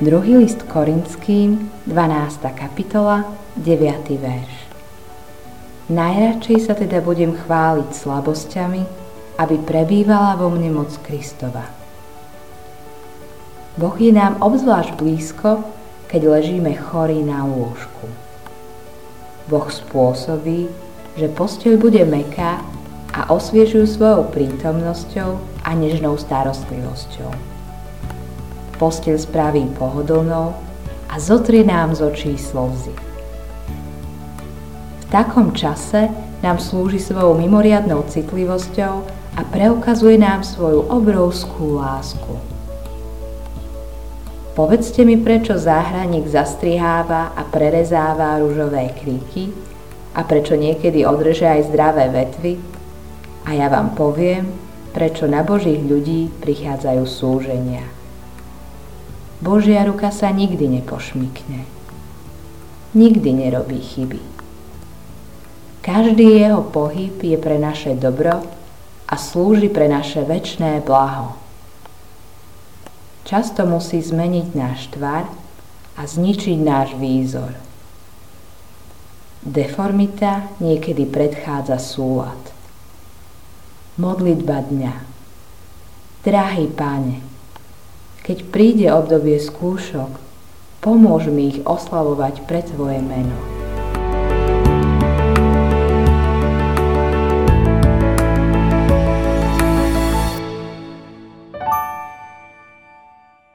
Druhý list Korinským, 12. kapitola, 9. verš. Najradšej sa teda budem chváliť slabosťami, aby prebývala vo mne moc Kristova. Boh je nám obzvlášť blízko, keď ležíme chorí na lôžku. Boh spôsobí, že posteľ bude meká a osviežujú svojou prítomnosťou a nežnou starostlivosťou postel spraví pohodlnou a zotrie nám z očí slzy. V takom čase nám slúži svojou mimoriadnou citlivosťou a preukazuje nám svoju obrovskú lásku. Povedzte mi, prečo záhraník zastriháva a prerezáva rúžové kríky a prečo niekedy odreže aj zdravé vetvy a ja vám poviem, prečo na Božích ľudí prichádzajú súženia. Božia ruka sa nikdy nepošmikne. Nikdy nerobí chyby. Každý jeho pohyb je pre naše dobro a slúži pre naše väčšné blaho. Často musí zmeniť náš tvar a zničiť náš výzor. Deformita niekedy predchádza súlad. Modlitba dňa. Drahý páne, keď príde obdobie skúšok, pomôž mi ich oslavovať pre Tvoje meno.